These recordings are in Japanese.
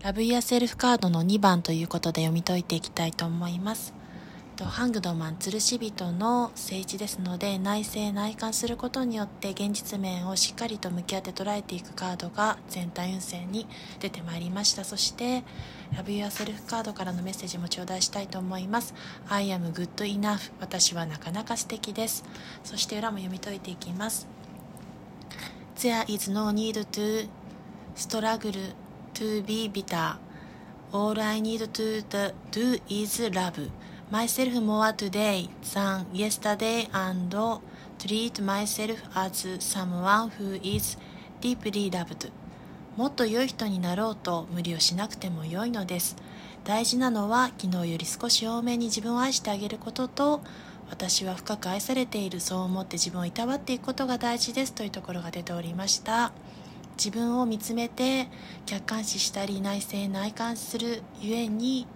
ラブイヤーセルフカードの2番ということで読み解いていきたいと思います。ハングドマン、吊るし人の聖地ですので、内省、内観することによって現実面をしっかりと向き合って捉えていくカードが全体運勢に出てまいりました。そして、ラブイヤーセルフカードからのメッセージも頂戴したいと思います。I am good enough. 私はなかなか素敵です。そして裏も読み解いていきます。There is no need to struggle to be bitter. All I need to do is love myself more today than yesterday and treat myself as someone who is deeply loved. もっと良い人になろうと無理をしなくても良いのです。大事なのは昨日より少し多めに自分を愛してあげることと私は深く愛されているそう思って自分をいたわっていくことが大事ですというところが出ておりました。自分を見つめて客観視したり内省内観するゆえに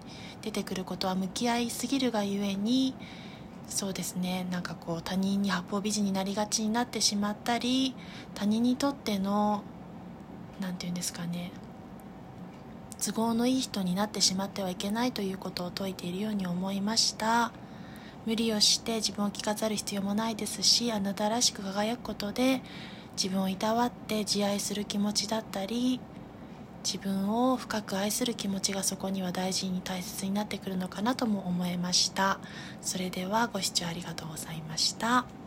出てくることは向き合いすぎるがゆえにそうですね。なんかこう他人に八方美人になりがちになってしまったり他人にとっての何て言うんですかね都合のいい人になってしまってはいけないということを説いているように思いました。無理をして自分を着飾る必要もないですしあなたらしく輝くことで自分をいたわって自愛する気持ちだったり自分を深く愛する気持ちがそこには大事に大切になってくるのかなとも思えました。それではご視聴ありがとうございました。